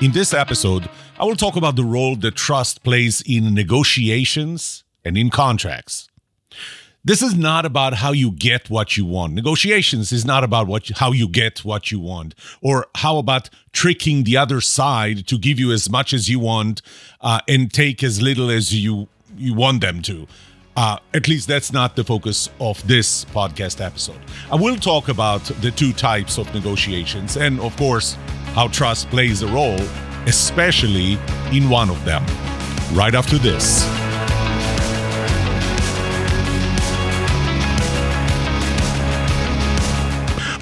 In this episode, I will talk about the role that trust plays in negotiations and in contracts. This is not about how you get what you want. Negotiations is not about what how you get what you want, or how about tricking the other side to give you as much as you want uh, and take as little as you you want them to. Uh, at least that's not the focus of this podcast episode. I will talk about the two types of negotiations and, of course, how trust plays a role, especially in one of them. Right after this.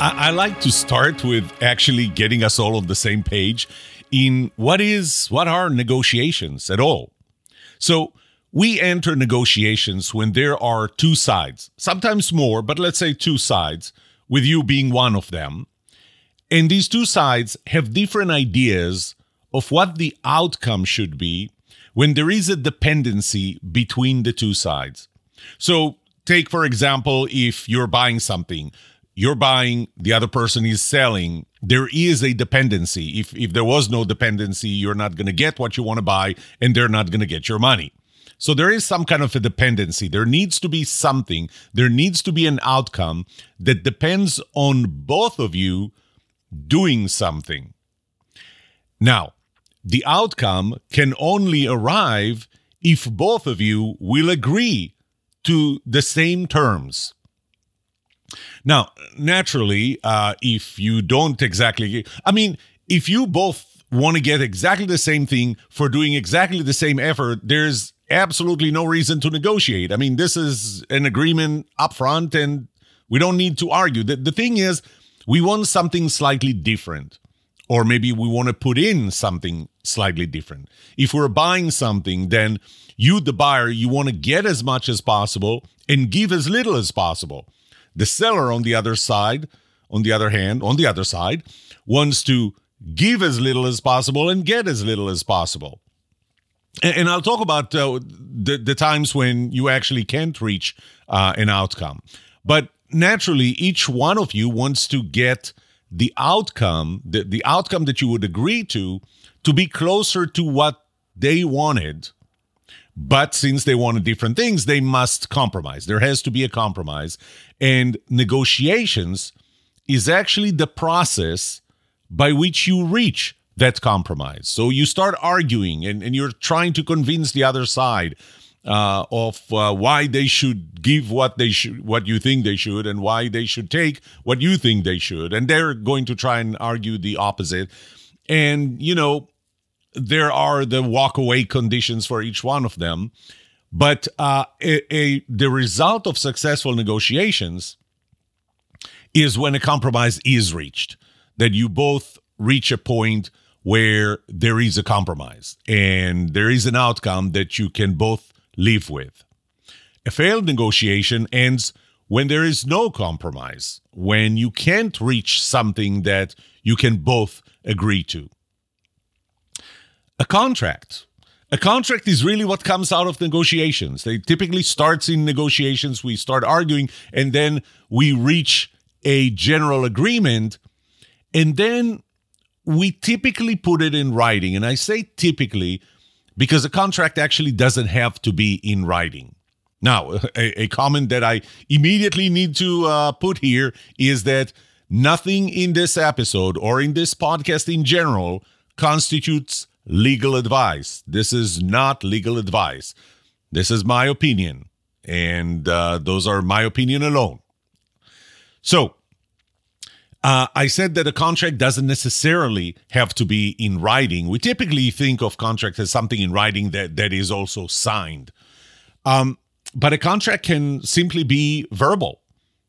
I, I like to start with actually getting us all on the same page in what is what are negotiations at all. So we enter negotiations when there are two sides, sometimes more, but let's say two sides, with you being one of them. And these two sides have different ideas of what the outcome should be when there is a dependency between the two sides. So, take for example, if you're buying something, you're buying, the other person is selling, there is a dependency. If if there was no dependency, you're not going to get what you want to buy and they're not going to get your money. So there is some kind of a dependency. There needs to be something. There needs to be an outcome that depends on both of you doing something. Now, the outcome can only arrive if both of you will agree to the same terms. Now, naturally, uh, if you don't exactly, I mean, if you both want to get exactly the same thing for doing exactly the same effort, there's absolutely no reason to negotiate. I mean, this is an agreement up front and we don't need to argue. The, the thing is, we want something slightly different, or maybe we want to put in something slightly different. If we're buying something, then you, the buyer, you want to get as much as possible and give as little as possible. The seller, on the other side, on the other hand, on the other side, wants to give as little as possible and get as little as possible. And, and I'll talk about uh, the, the times when you actually can't reach uh, an outcome. But naturally, each one of you wants to get the outcome, the, the outcome that you would agree to, to be closer to what they wanted but since they wanted different things, they must compromise. There has to be a compromise. And negotiations is actually the process by which you reach that compromise. So you start arguing and, and you're trying to convince the other side uh, of uh, why they should give what they should, what you think they should, and why they should take what you think they should. And they're going to try and argue the opposite. And, you know, there are the walk away conditions for each one of them. But uh, a, a, the result of successful negotiations is when a compromise is reached, that you both reach a point where there is a compromise and there is an outcome that you can both live with. A failed negotiation ends when there is no compromise, when you can't reach something that you can both agree to a contract. A contract is really what comes out of negotiations. They typically starts in negotiations. We start arguing, and then we reach a general agreement, and then we typically put it in writing. And I say typically because a contract actually doesn't have to be in writing. Now, a, a comment that I immediately need to uh, put here is that nothing in this episode or in this podcast in general constitutes legal advice. This is not legal advice. This is my opinion. And uh, those are my opinion alone. So, uh, I said that a contract doesn't necessarily have to be in writing. We typically think of contract as something in writing that, that is also signed. Um, but a contract can simply be verbal.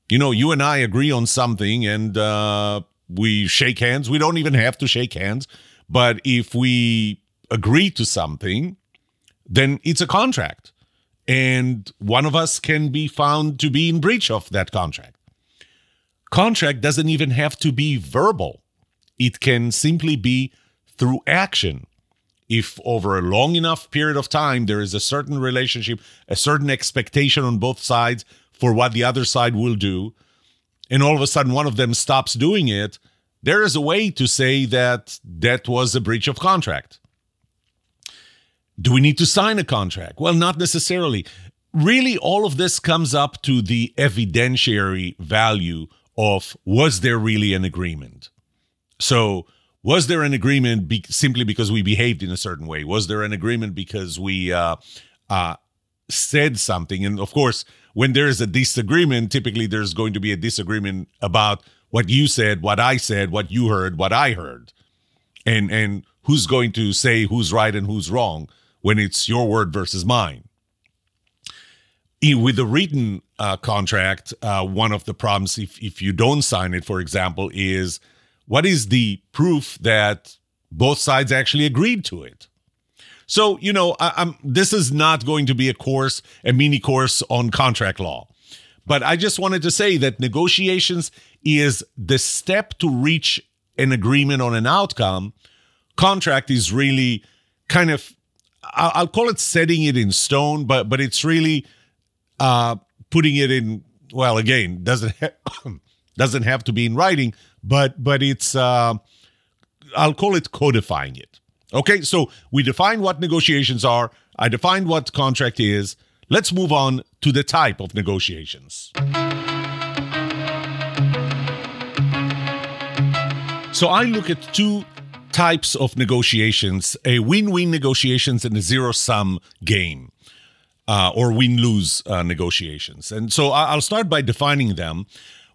You know, you and I agree on something and uh, we shake hands. We don't even have to shake hands. But if we agree to something, then it's a contract. And one of us can be found to be in breach of that contract. Contract doesn't even have to be verbal, it can simply be through action. If over a long enough period of time there is a certain relationship, a certain expectation on both sides for what the other side will do, and all of a sudden one of them stops doing it, there is a way to say that that was a breach of contract. Do we need to sign a contract? Well, not necessarily. Really, all of this comes up to the evidentiary value of was there really an agreement? So, was there an agreement be- simply because we behaved in a certain way? Was there an agreement because we uh, uh, said something? And of course, when there is a disagreement, typically there's going to be a disagreement about what you said, what I said, what you heard, what I heard, and and who's going to say who's right and who's wrong when it's your word versus mine. With a written uh, contract, uh, one of the problems, if, if you don't sign it, for example, is what is the proof that both sides actually agreed to it? So, you know, I, this is not going to be a course, a mini course on contract law. But I just wanted to say that negotiations is the step to reach an agreement on an outcome. Contract is really kind of, I'll call it setting it in stone, but but it's really uh, putting it in. Well, again, doesn't ha- doesn't have to be in writing, but but it's uh, I'll call it codifying it. Okay, so we define what negotiations are. I defined what contract is. Let's move on to the type of negotiations. So I look at two types of negotiations a win win negotiations and a zero sum game. Uh, or win lose uh, negotiations. And so I'll start by defining them.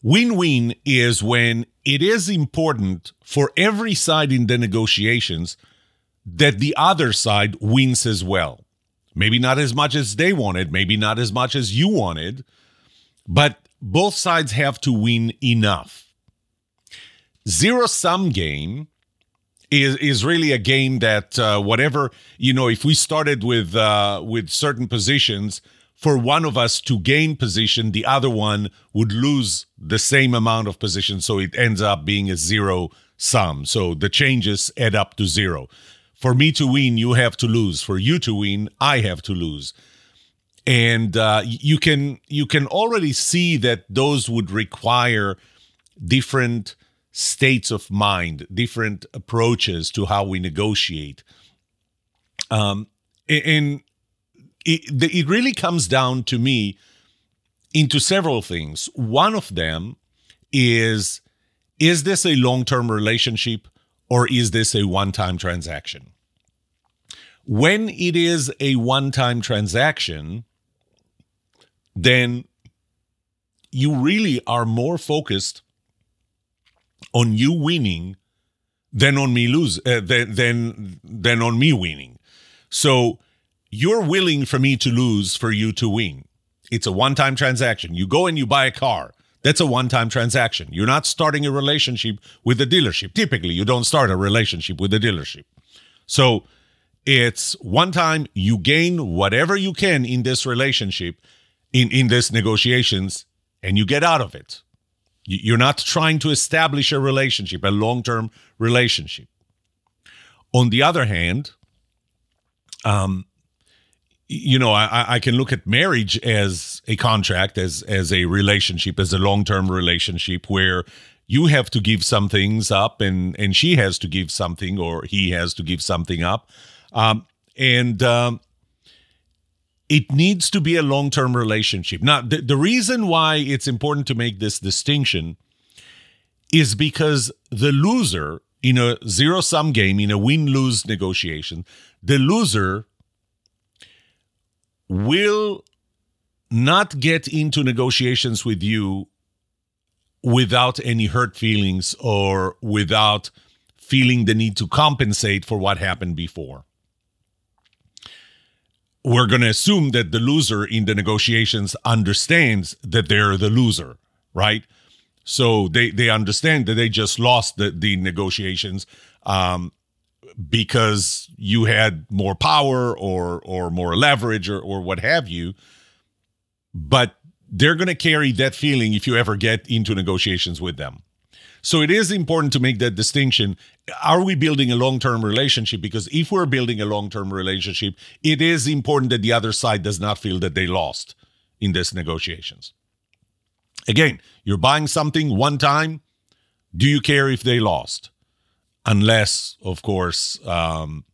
Win win is when it is important for every side in the negotiations that the other side wins as well. Maybe not as much as they wanted, maybe not as much as you wanted, but both sides have to win enough. Zero sum game is is really a game that uh, whatever you know if we started with uh, with certain positions for one of us to gain position the other one would lose the same amount of position. So it ends up being a zero sum. So the changes add up to zero. For me to win you have to lose. For you to win i have to lose. And uh, you can you can already see that those would require different states of mind, different approaches to how we negotiate. Um, and it, it really comes down to me into several things. One of them is is this a long term relationship or is this a one time transaction? When it is a one time transaction, then you really are more focused on you winning than on me lose uh, than, than than on me winning. So you're willing for me to lose for you to win. It's a one-time transaction. You go and you buy a car. That's a one-time transaction. You're not starting a relationship with the dealership. Typically, you don't start a relationship with the dealership. So it's one time you gain whatever you can in this relationship, in, in this negotiations, and you get out of it. You're not trying to establish a relationship, a long term relationship. On the other hand, um, you know, I, I can look at marriage as a contract, as as a relationship, as a long term relationship where you have to give some things up, and and she has to give something, or he has to give something up, um, and um, it needs to be a long term relationship. Now, the, the reason why it's important to make this distinction is because the loser in a zero sum game, in a win lose negotiation, the loser will not get into negotiations with you without any hurt feelings or without feeling the need to compensate for what happened before we're going to assume that the loser in the negotiations understands that they're the loser right? So they they understand that they just lost the the negotiations um, because you had more power or or more leverage or or what have you. But they're going to carry that feeling if you ever get into negotiations with them. So it is important to make that distinction. Are we building a long term relationship? Because if we're building a long term relationship, it is important that the other side does not feel that they lost in these negotiations. Again, you're buying something one time. Do you care if they lost? Unless, of course, um,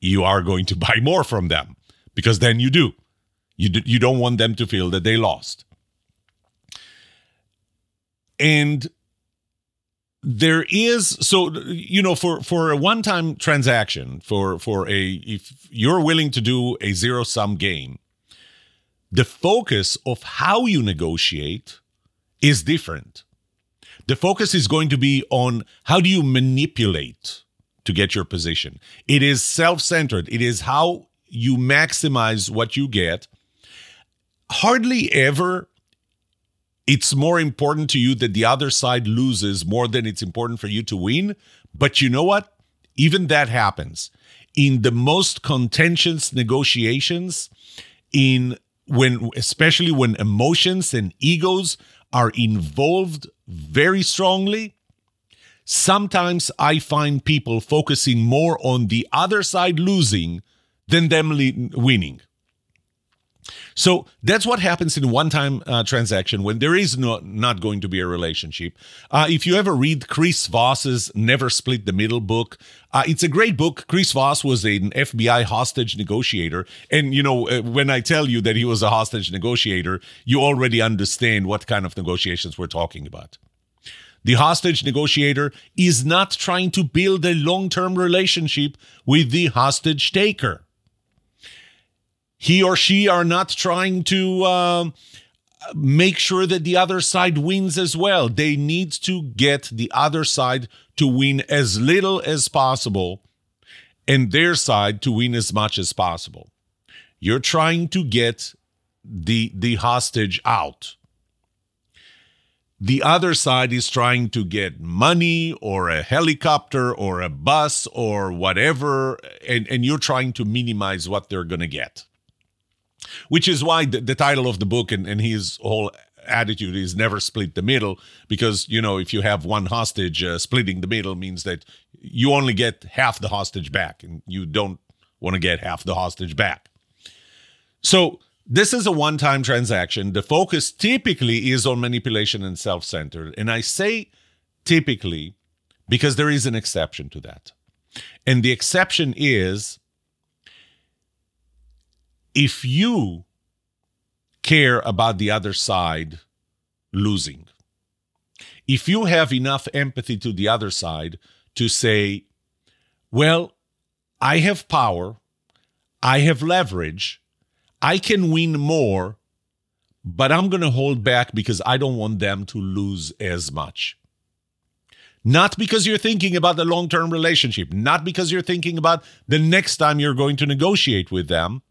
you are going to buy more from them, because then you do. You, do, you don't want them to feel that they lost. And there is so you know for for a one time transaction for for a if you're willing to do a zero sum game the focus of how you negotiate is different. The focus is going to be on how do you manipulate to get your position. It is self-centered. It is how you maximize what you get. Hardly ever it's more important to you that the other side loses more than it's important for you to win. But you know what? Even that happens in the most contentious negotiations in when especially when emotions and egos are involved very strongly sometimes i find people focusing more on the other side losing than them winning so that's what happens in one-time uh, transaction when there is no, not going to be a relationship. Uh, if you ever read Chris Voss's Never Split the Middle book, uh, it's a great book. Chris Voss was an FBI hostage negotiator, and you know uh, when I tell you that he was a hostage negotiator, you already understand what kind of negotiations we're talking about. The hostage negotiator is not trying to build a long-term relationship with the hostage taker he or she are not trying to um, make sure that the other side wins as well. They need to get the other side to win as little as possible and their side to win as much as possible. You're trying to get the the hostage out. The other side is trying to get money or a helicopter or a bus or whatever and and you're trying to minimize what they're going to get which is why the, the title of the book and, and his whole attitude is never split the middle because you know if you have one hostage uh, splitting the middle means that you only get half the hostage back and you don't want to get half the hostage back. So this is a one-time transaction. The focus typically is on manipulation and self-centered and i say typically because there is an exception to that. And the exception is if you care about the other side losing, if you have enough empathy to the other side to say, well, I have power, I have leverage, I can win more, but I'm going to hold back because I don't want them to lose as much. Not because you're thinking about the long term relationship, not because you're thinking about the next time you're going to negotiate with them,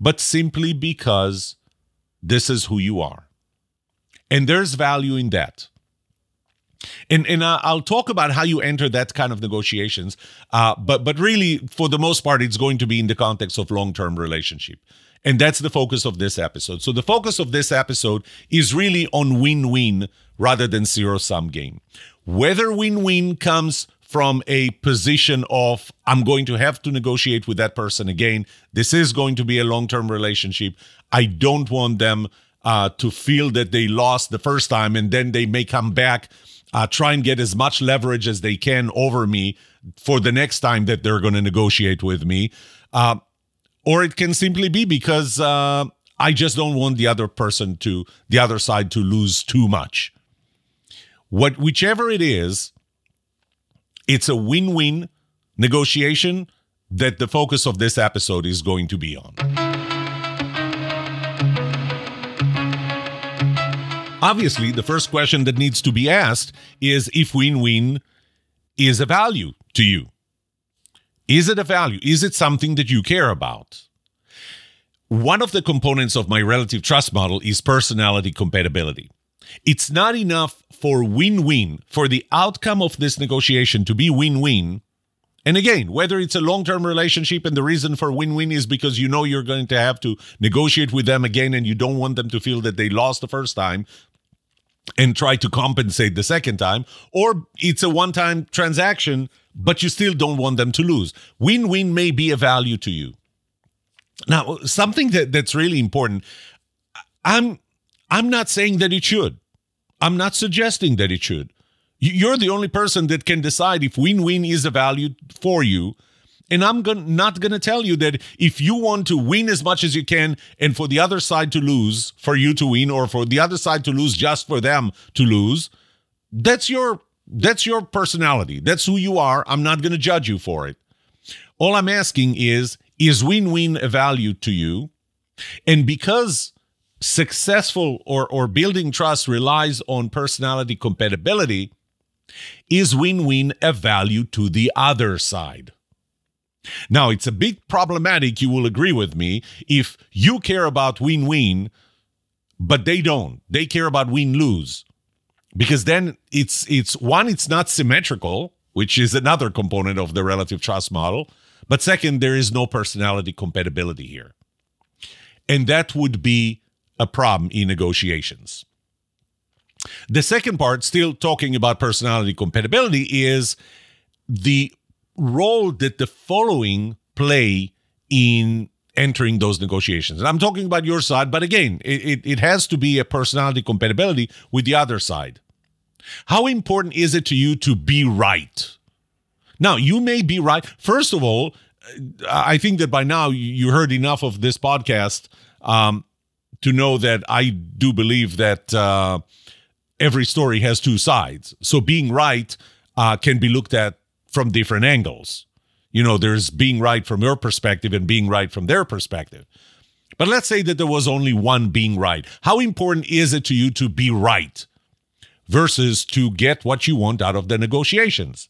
but simply because this is who you are. And there's value in that. And and I'll talk about how you enter that kind of negotiations, uh, but but really for the most part, it's going to be in the context of long term relationship, and that's the focus of this episode. So the focus of this episode is really on win win rather than zero sum game. Whether win win comes from a position of I'm going to have to negotiate with that person again. This is going to be a long term relationship. I don't want them uh, to feel that they lost the first time and then they may come back, uh, try and get as much leverage as they can over me for the next time that they're going to negotiate with me. Uh, or it can simply be because uh, I just don't want the other person to, the other side to lose too much. What, whichever it is, it's a win win negotiation that the focus of this episode is going to be on. Obviously, the first question that needs to be asked is if win win is a value to you. Is it a value? Is it something that you care about? One of the components of my relative trust model is personality compatibility. It's not enough for win win, for the outcome of this negotiation to be win win. And again, whether it's a long term relationship and the reason for win win is because you know you're going to have to negotiate with them again and you don't want them to feel that they lost the first time and try to compensate the second time, or it's a one time transaction, but you still don't want them to lose. Win win may be a value to you. Now, something that, that's really important, I'm I'm not saying that it should. I'm not suggesting that it should. You're the only person that can decide if win win is a value for you. And I'm not going to tell you that if you want to win as much as you can and for the other side to lose, for you to win, or for the other side to lose just for them to lose, that's your that's your personality. That's who you are. I'm not going to judge you for it. All I'm asking is is win-win a value to you? And because successful or, or building trust relies on personality compatibility, is win win a value to the other side? Now, it's a bit problematic, you will agree with me, if you care about win win, but they don't. They care about win lose. Because then it's it's one, it's not symmetrical, which is another component of the relative trust model. But second, there is no personality compatibility here. And that would be a problem in negotiations. The second part, still talking about personality compatibility, is the role that the following play in entering those negotiations. And I'm talking about your side, but again, it, it, has to be a personality compatibility with the other side. How important is it to you to be right? Now, you may be right. First of all, I think that by now you heard enough of this podcast um, to know that I do believe that uh, every story has two sides. So being right uh, can be looked at from different angles. You know, there's being right from your perspective and being right from their perspective. But let's say that there was only one being right. How important is it to you to be right versus to get what you want out of the negotiations?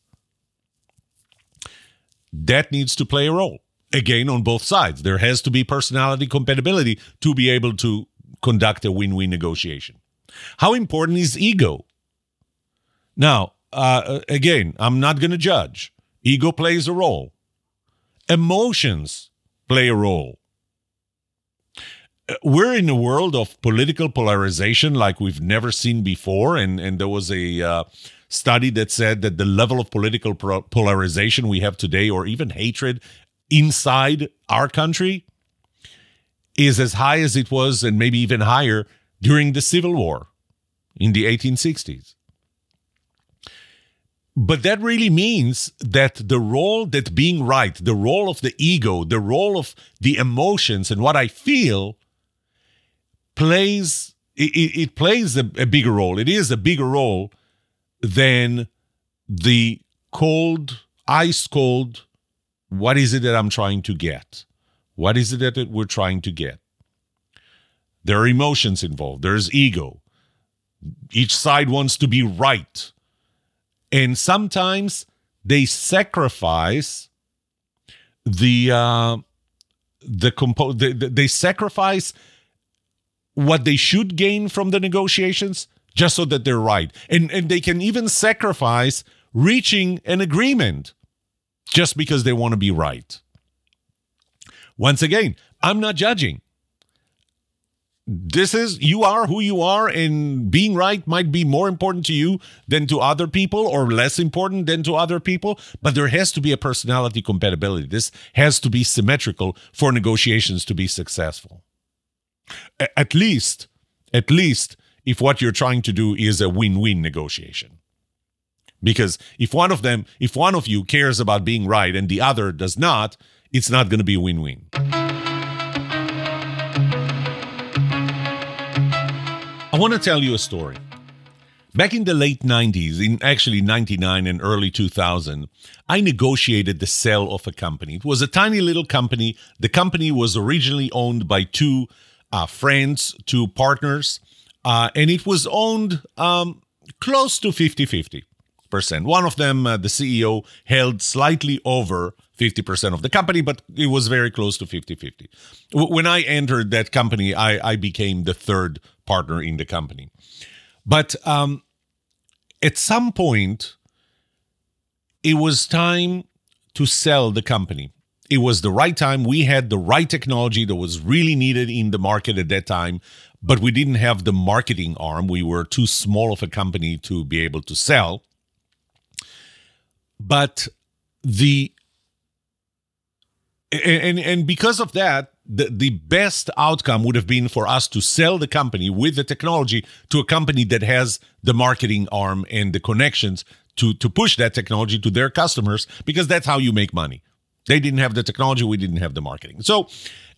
That needs to play a role again on both sides. There has to be personality compatibility to be able to conduct a win win negotiation. How important is ego? Now, uh, again, I'm not going to judge. Ego plays a role, emotions play a role. Uh, we're in a world of political polarization like we've never seen before. And, and there was a uh, study that said that the level of political polarization we have today, or even hatred inside our country is as high as it was and maybe even higher during the Civil War in the 1860s. But that really means that the role that being right, the role of the ego, the role of the emotions and what I feel plays it, it plays a, a bigger role. It is a bigger role than the cold, ice cold what is it that I'm trying to get? What is it that we're trying to get? There are emotions involved, there's ego. Each side wants to be right. And sometimes they sacrifice the uh, the compo they, they sacrifice what they should gain from the negotiations just so that they're right. And and they can even sacrifice reaching an agreement just because they want to be right. Once again, I'm not judging. This is, you are who you are, and being right might be more important to you than to other people or less important than to other people, but there has to be a personality compatibility. This has to be symmetrical for negotiations to be successful. At least, at least if what you're trying to do is a win win negotiation. Because if one of them, if one of you cares about being right and the other does not, it's not going to be a win win. I want to tell you a story. Back in the late 90s, in actually 99 and early 2000, I negotiated the sale of a company. It was a tiny little company. The company was originally owned by two uh, friends, two partners, uh, and it was owned um, close to 50 50 percent. One of them, uh, the CEO, held slightly over 50% of the company, but it was very close to 50 50. When I entered that company, I, I became the third partner in the company. But um, at some point, it was time to sell the company. It was the right time. We had the right technology that was really needed in the market at that time, but we didn't have the marketing arm. We were too small of a company to be able to sell. But the and and because of that the, the best outcome would have been for us to sell the company with the technology to a company that has the marketing arm and the connections to to push that technology to their customers because that's how you make money. They didn't have the technology we didn't have the marketing. So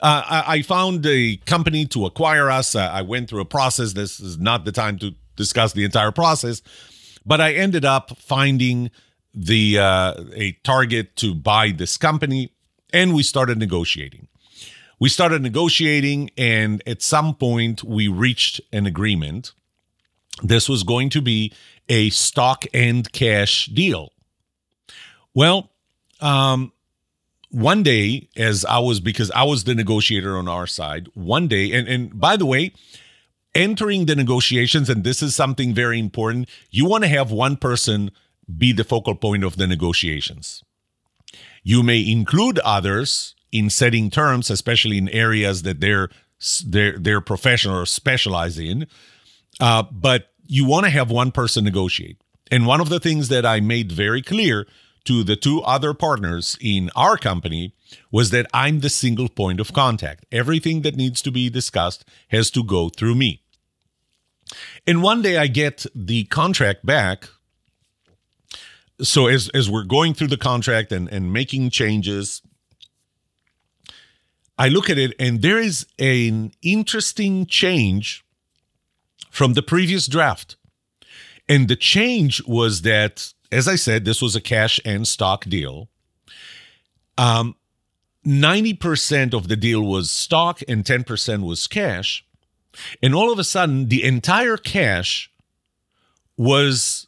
uh, I, I, found a company to acquire us. Uh, i went through a process. This is not the time to discuss the entire process. But i ended up finding the uh, a target to buy this company and we started negotiating. We started negotiating, and at some point, we reached an agreement. This was going to be a stock and cash deal. Well, um, one day, as I was, because I was the negotiator on our side, one day, and, and by the way, entering the negotiations, and this is something very important, you want to have one person be the focal point of the negotiations. You may include others in setting terms, especially in areas that they're they're professional or specialize in. Uh, but you want to have one person negotiate. And one of the things that I made very clear to the two other partners in our company was that I'm the single point of contact. Everything that needs to be discussed has to go through me. And one day I get the contract back so as as we're going through the contract and and making changes i look at it and there is an interesting change from the previous draft. And the change was that as i said this was a cash and stock deal. Um 90% of the deal was stock and 10% was cash. And all of a sudden the entire cash was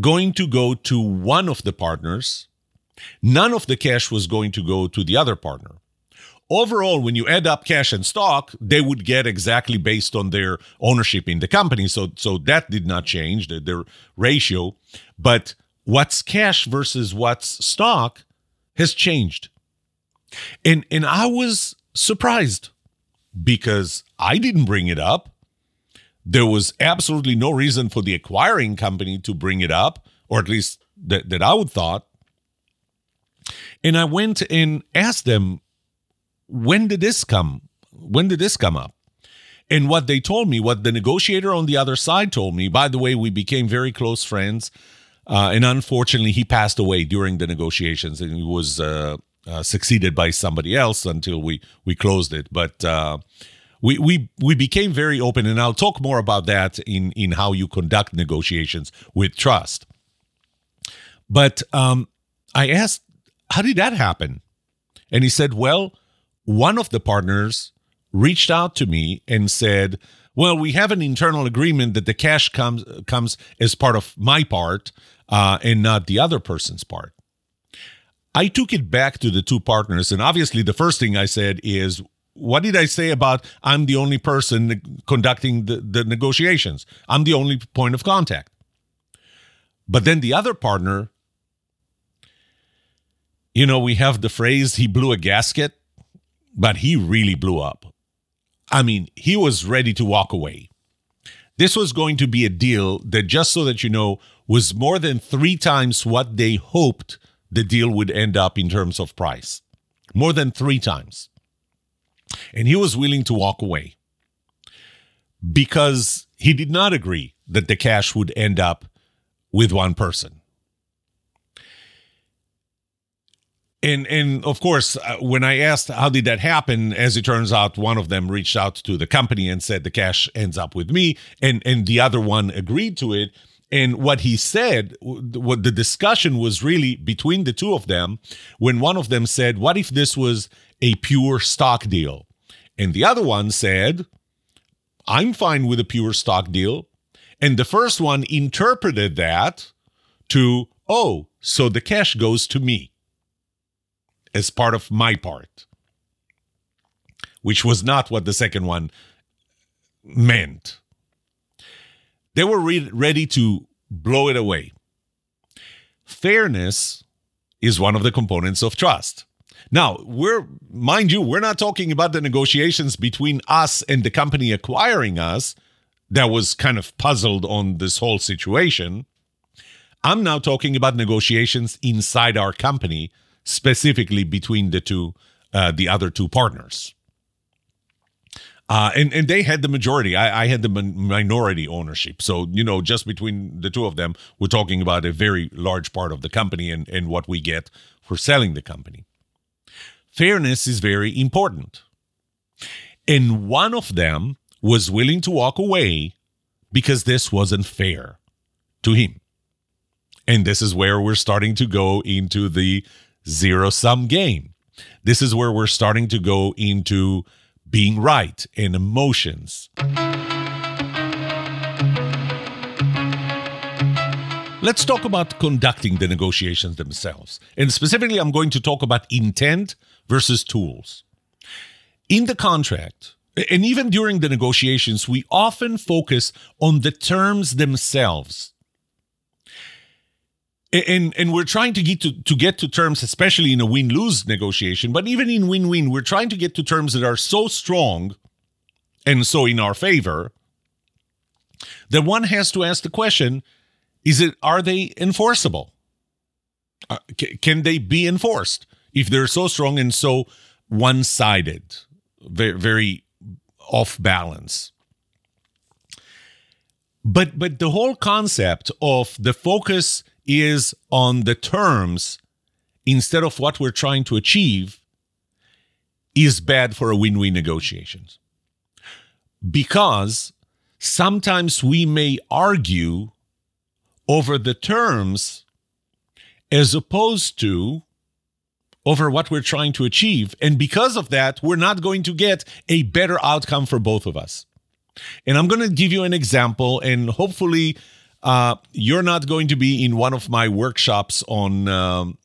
going to go to one of the partners. None of the cash was going to go to the other partner. Overall, when you add up cash and stock, they would get exactly based on their ownership in the company. So, so that did not change the, their ratio. But what's cash versus what's stock has changed. And and I was surprised because I didn't bring it up there was absolutely no reason for the acquiring company to bring it up, or at least that, that I would thought. And I went and asked them, when did this come? When did this come up? And what they told me, what the negotiator on the other side told me, by the way, we became very close friends. Uh, and unfortunately, he passed away during the negotiations and he was uh, uh, succeeded by somebody else until we, we closed it. But uh, we we we became very open and I'll talk more about that in in how you conduct negotiations with trust. But um, I asked, how did that happen? And he said, well, one of the partners reached out to me and said, well, we have an internal agreement that the cash comes comes as part of my part uh, and not the other person's part. I took it back to the two partners, and obviously, the first thing I said is, what did I say about I'm the only person conducting the, the negotiations? I'm the only point of contact. But then the other partner, you know, we have the phrase he blew a gasket, but he really blew up. I mean, he was ready to walk away. This was going to be a deal that, just so that you know, was more than three times what they hoped the deal would end up in terms of price. More than three times. And he was willing to walk away because he did not agree that the cash would end up with one person. And and of course, uh, when I asked how did that happen, as it turns out, one of them reached out to the company and said the cash ends up with me, and and the other one agreed to it. And what he said, what the discussion was really between the two of them, when one of them said, "What if this was a pure stock deal. And the other one said, I'm fine with a pure stock deal. And the first one interpreted that to, oh, so the cash goes to me as part of my part, which was not what the second one meant. They were re- ready to blow it away. Fairness is one of the components of trust. Now, we're, mind you, we're not talking about the negotiations between us and the company acquiring us that was kind of puzzled on this whole situation. I'm now talking about negotiations inside our company, specifically between the two, uh, the other two partners. Uh, and and they had the majority. I, I had the minority ownership. So you know, just between the two of them, we're talking about a very large part of the company and and what we get for selling the company. Fairness is very important, and one of them was willing to walk away because this wasn't fair to him. And this is where we're starting to go into the zero sum game. This is where we're starting to go into being right and emotions. Let's talk about conducting the negotiations themselves. And specifically, I'm going to talk about intent versus tools. In the contract, and even during the negotiations, we often focus on the terms themselves. And and we're trying to get to, to get to terms especially in a win-lose negotiation but even in win-win we're trying to get to terms that are so strong and so in our favor that one has to ask the question is it are they enforceable? Uh, c- can they be enforced if they're so strong and so one-sided very, very off balance. But but the whole concept of the focus is on the terms instead of what we're trying to achieve is bad for a win-win negotiations. Because sometimes we may argue over the terms as opposed to over what we're trying to achieve and because of that we're not going to get a better outcome for both of us and i'm going to give you an example and hopefully uh, you're not going to be in one of my workshops on. Um,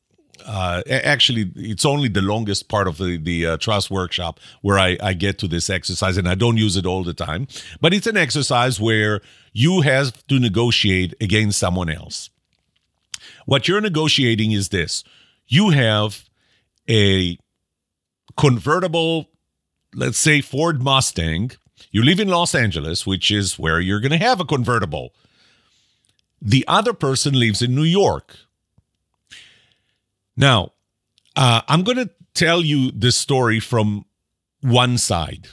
uh, actually, it's only the longest part of the the uh, trust workshop where I, I get to this exercise, and I don't use it all the time. But it's an exercise where you have to negotiate against someone else. What you're negotiating is this: you have a convertible, let's say Ford Mustang. You live in Los Angeles, which is where you're going to have a convertible. The other person lives in New York. Now, uh, I'm going to tell you this story from one side.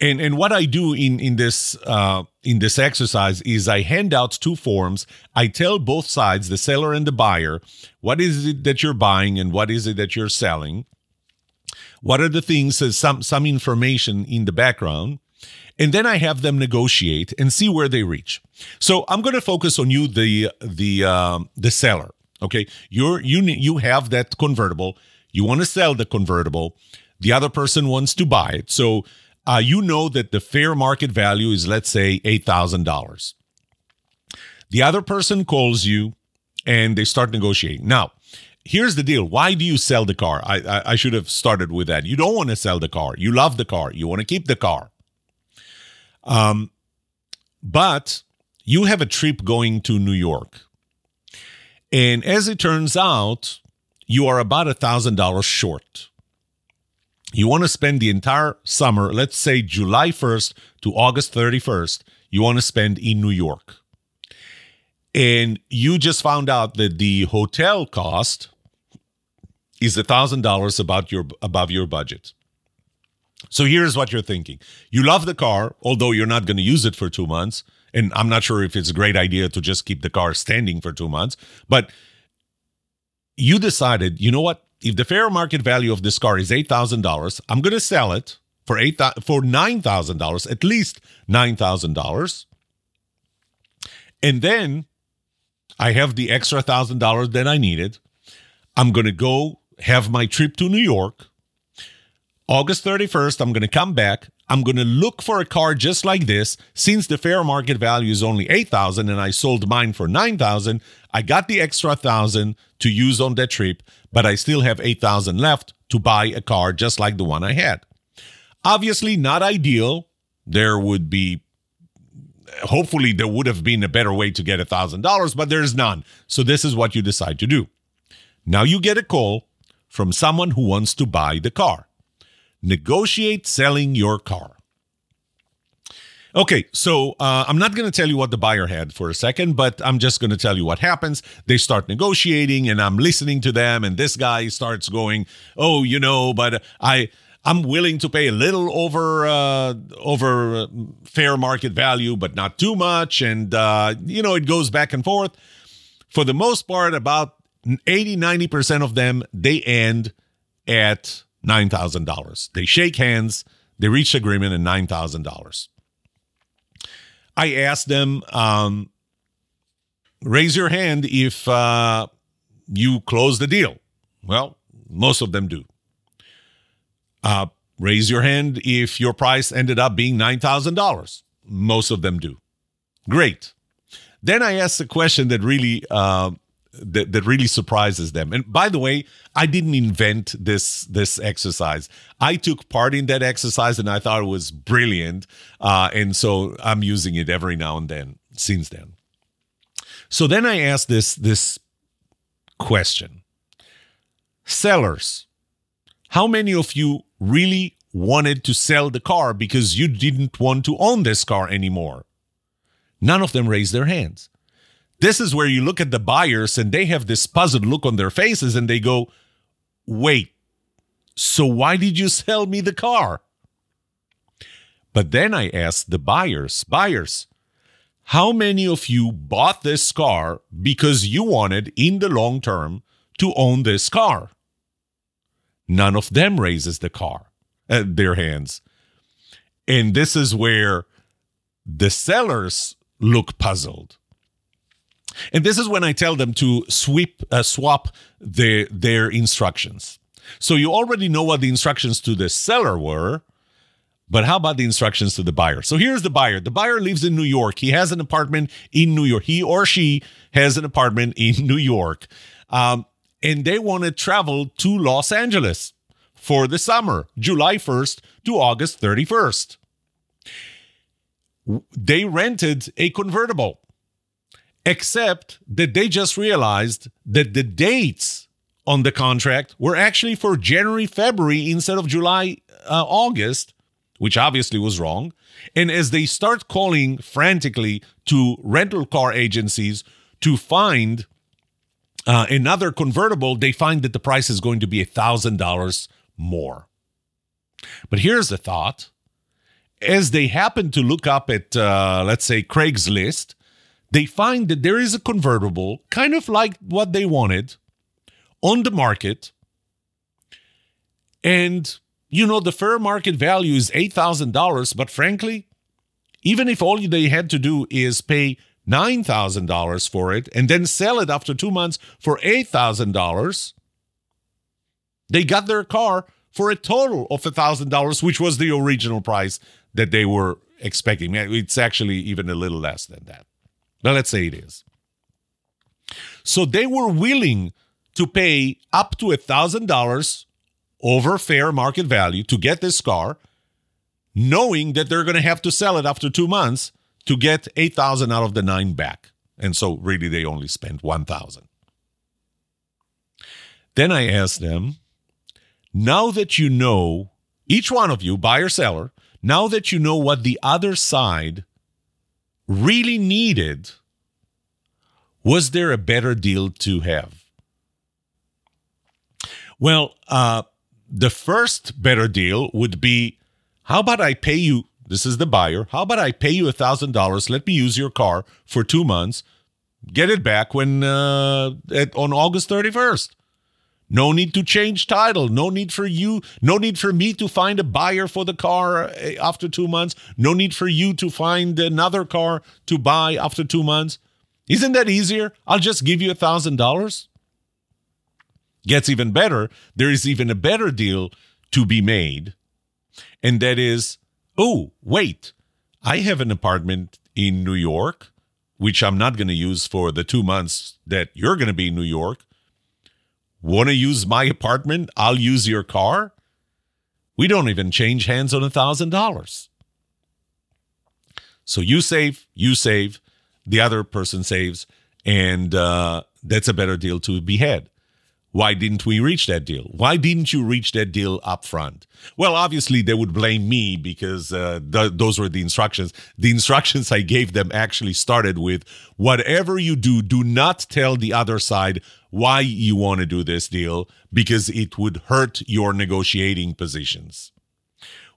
And, and what I do in, in this uh, in this exercise is I hand out two forms. I tell both sides, the seller and the buyer, what is it that you're buying and what is it that you're selling. What are the things, uh, some some information in the background, and then I have them negotiate and see where they reach. So I'm going to focus on you, the the um, the seller. Okay, you're you you have that convertible. You want to sell the convertible. The other person wants to buy it. So uh, you know that the fair market value is let's say eight thousand dollars. The other person calls you, and they start negotiating. Now, here's the deal. Why do you sell the car? I, I, I should have started with that. You don't want to sell the car. You love the car. You want to keep the car. Um, but you have a trip going to New York. And as it turns out, you are about a thousand dollars short. You want to spend the entire summer, let's say July 1st to August 31st, you want to spend in New York. And you just found out that the hotel cost is a thousand dollars about your above your budget. So here's what you're thinking. You love the car, although you're not going to use it for two months. And I'm not sure if it's a great idea to just keep the car standing for two months. But you decided, you know what? If the fair market value of this car is $8,000, I'm going to sell it for eight for $9,000, at least $9,000. And then I have the extra $1,000 that I needed. I'm going to go have my trip to New York August 31st, I'm going to come back. I'm going to look for a car just like this. Since the fair market value is only 8000 and I sold mine for 9000 I got the extra 1000 to use on that trip, but I still have 8000 left to buy a car just like the one I had. Obviously, not ideal. There would be hopefully there would have been a better way to get a thousand dollars, but there's none. So this is what you decide to do. Now you get a call from someone who wants to buy the car. Negotiate selling your car. Okay, so uh, I'm not going to tell you what the buyer had for a second, but I'm just going to tell you what happens. They start negotiating, and I'm listening to them, and this guy starts going, "Oh, you know, but I." I'm willing to pay a little over uh, over fair market value, but not too much. And uh, you know, it goes back and forth. For the most part, about 80, 90% of them, they end at $9,000. They shake hands, they reach agreement at $9,000. I asked them, um, raise your hand if uh, you close the deal. Well, most of them do. Uh, raise your hand if your price ended up being $9,000. Most of them do. Great. Then I asked a question that really uh, that, that really surprises them. And by the way, I didn't invent this this exercise. I took part in that exercise and I thought it was brilliant. Uh, and so I'm using it every now and then since then. So then I asked this this question. Sellers, how many of you really wanted to sell the car because you didn't want to own this car anymore? None of them raised their hands. This is where you look at the buyers and they have this puzzled look on their faces and they go, wait, so why did you sell me the car? But then I asked the buyers, buyers, how many of you bought this car because you wanted in the long term to own this car? None of them raises the car, uh, their hands. And this is where the sellers look puzzled. And this is when I tell them to sweep uh, swap their their instructions. So you already know what the instructions to the seller were, but how about the instructions to the buyer? So here's the buyer. The buyer lives in New York. He has an apartment in New York. He or she has an apartment in New York. Um, and they want to travel to Los Angeles for the summer, July 1st to August 31st. They rented a convertible except that they just realized that the dates on the contract were actually for January, February instead of July, uh, August, which obviously was wrong. And as they start calling frantically to rental car agencies to find uh, another convertible, they find that the price is going to be $1,000 more. But here's the thought as they happen to look up at, uh, let's say, Craigslist, they find that there is a convertible, kind of like what they wanted, on the market. And, you know, the fair market value is $8,000. But frankly, even if all they had to do is pay $9,000 for it and then sell it after two months for $8,000, they got their car for a total of $1,000, which was the original price that they were expecting. It's actually even a little less than that. Now, let's say it is. So they were willing to pay up to a $1,000 over fair market value to get this car, knowing that they're going to have to sell it after two months to get 8000 out of the nine back. And so really they only spent 1000 Then I asked them, now that you know, each one of you, buyer, seller, now that you know what the other side really needed, was there a better deal to have? Well, uh, the first better deal would be how about I pay you? This is the buyer. How about I pay you a $1,000? Let me use your car for two months, get it back when uh, at, on August 31st. No need to change title. No need for you. No need for me to find a buyer for the car eh, after two months. No need for you to find another car to buy after two months. Isn't that easier? I'll just give you a thousand dollars. Gets even better. There is even a better deal to be made. And that is, oh, wait, I have an apartment in New York, which I'm not going to use for the two months that you're going to be in New York. Want to use my apartment? I'll use your car. We don't even change hands on a thousand dollars. So you save, you save, the other person saves, and uh, that's a better deal to be had. Why didn't we reach that deal? Why didn't you reach that deal up front? Well, obviously, they would blame me because uh, th- those were the instructions. The instructions I gave them actually started with whatever you do, do not tell the other side why you want to do this deal because it would hurt your negotiating positions.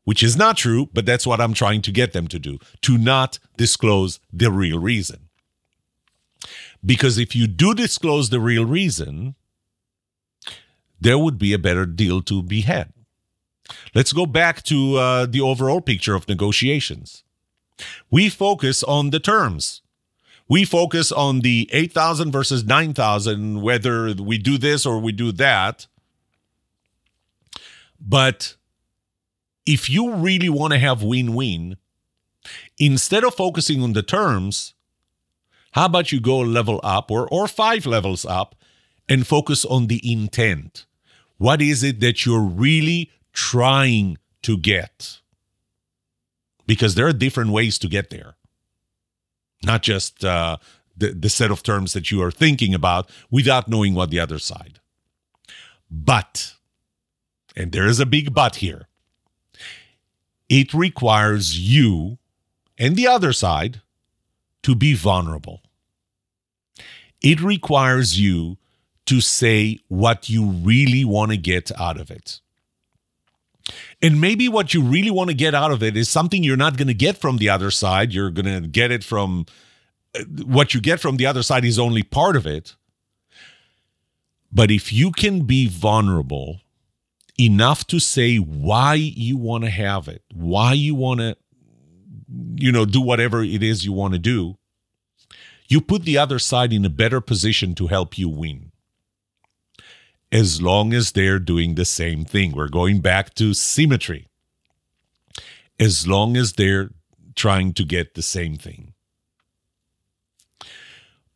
Which is not true, but that's what I'm trying to get them to do to not disclose the real reason. Because if you do disclose the real reason, there would be a better deal to be had. Let's go back to uh, the overall picture of negotiations. We focus on the terms. We focus on the 8,000 versus 9,000, whether we do this or we do that. But if you really want to have win win, instead of focusing on the terms, how about you go level up or, or five levels up and focus on the intent? What is it that you're really trying to get? Because there are different ways to get there, not just uh, the, the set of terms that you are thinking about without knowing what the other side. But, and there is a big but here, it requires you and the other side to be vulnerable. It requires you to say what you really want to get out of it. And maybe what you really want to get out of it is something you're not going to get from the other side. You're going to get it from uh, what you get from the other side is only part of it. But if you can be vulnerable enough to say why you want to have it, why you want to, you know, do whatever it is you want to do, you put the other side in a better position to help you win as long as they're doing the same thing. We're going back to symmetry. As long as they're trying to get the same thing.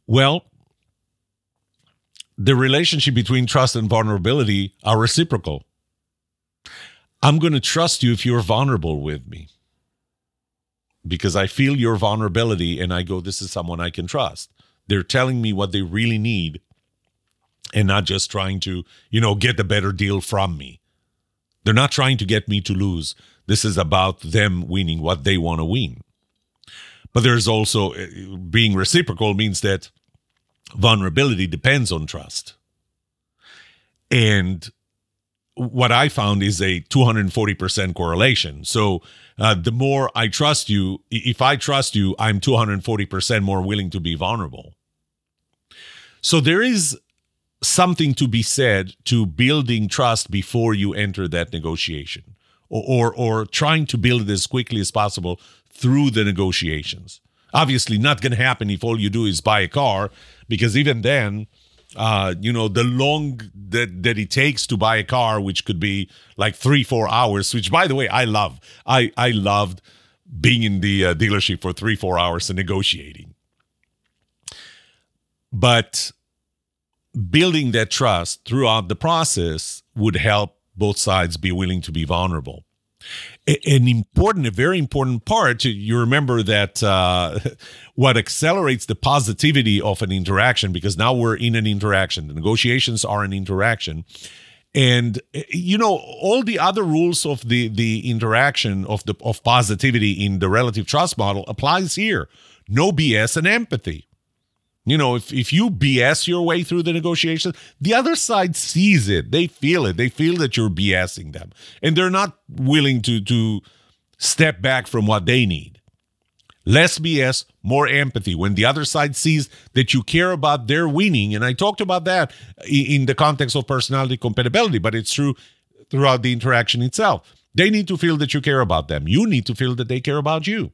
Well, the relationship between trust and vulnerability are reciprocal. I'm going to trust you if you're vulnerable with me because I feel your vulnerability and I go, this is someone I can trust. They're telling me what they really need and not just trying to, you know, get a better deal from me. They're not trying to get me to lose. This is about them winning what they want to win. But there's also uh, being reciprocal means that vulnerability depends on trust. And what I found is a 240% correlation. So uh, the more I trust you, if I trust you, I'm 240% more willing to be vulnerable. So there is something to be said to building trust before you enter that negotiation or, or, or trying to build it as quickly as possible through the negotiations. Obviously, not going to happen if all you do is buy a car, because even then, uh, you know, the long that that it takes to buy a car, which could be like three, four hours. Which, by the way, I love. I I loved being in the uh, dealership for three, four hours and negotiating. But building that trust throughout the process would help both sides be willing to be vulnerable. An important, a very important part, you remember that uh, what accelerates the positivity of an interaction, because now we're in an interaction, the negotiations are an interaction. And you know all the other rules of the the interaction of the of positivity in the relative trust model applies here. No BS and empathy you know, if, if you BS your way through the negotiations, the other side sees it. They feel it. They feel that you're BSing them. And they're not willing to, to step back from what they need. Less BS, more empathy. When the other side sees that you care about their winning, and I talked about that in the context of personality compatibility, but it's true throughout the interaction itself. They need to feel that you care about them. You need to feel that they care about you.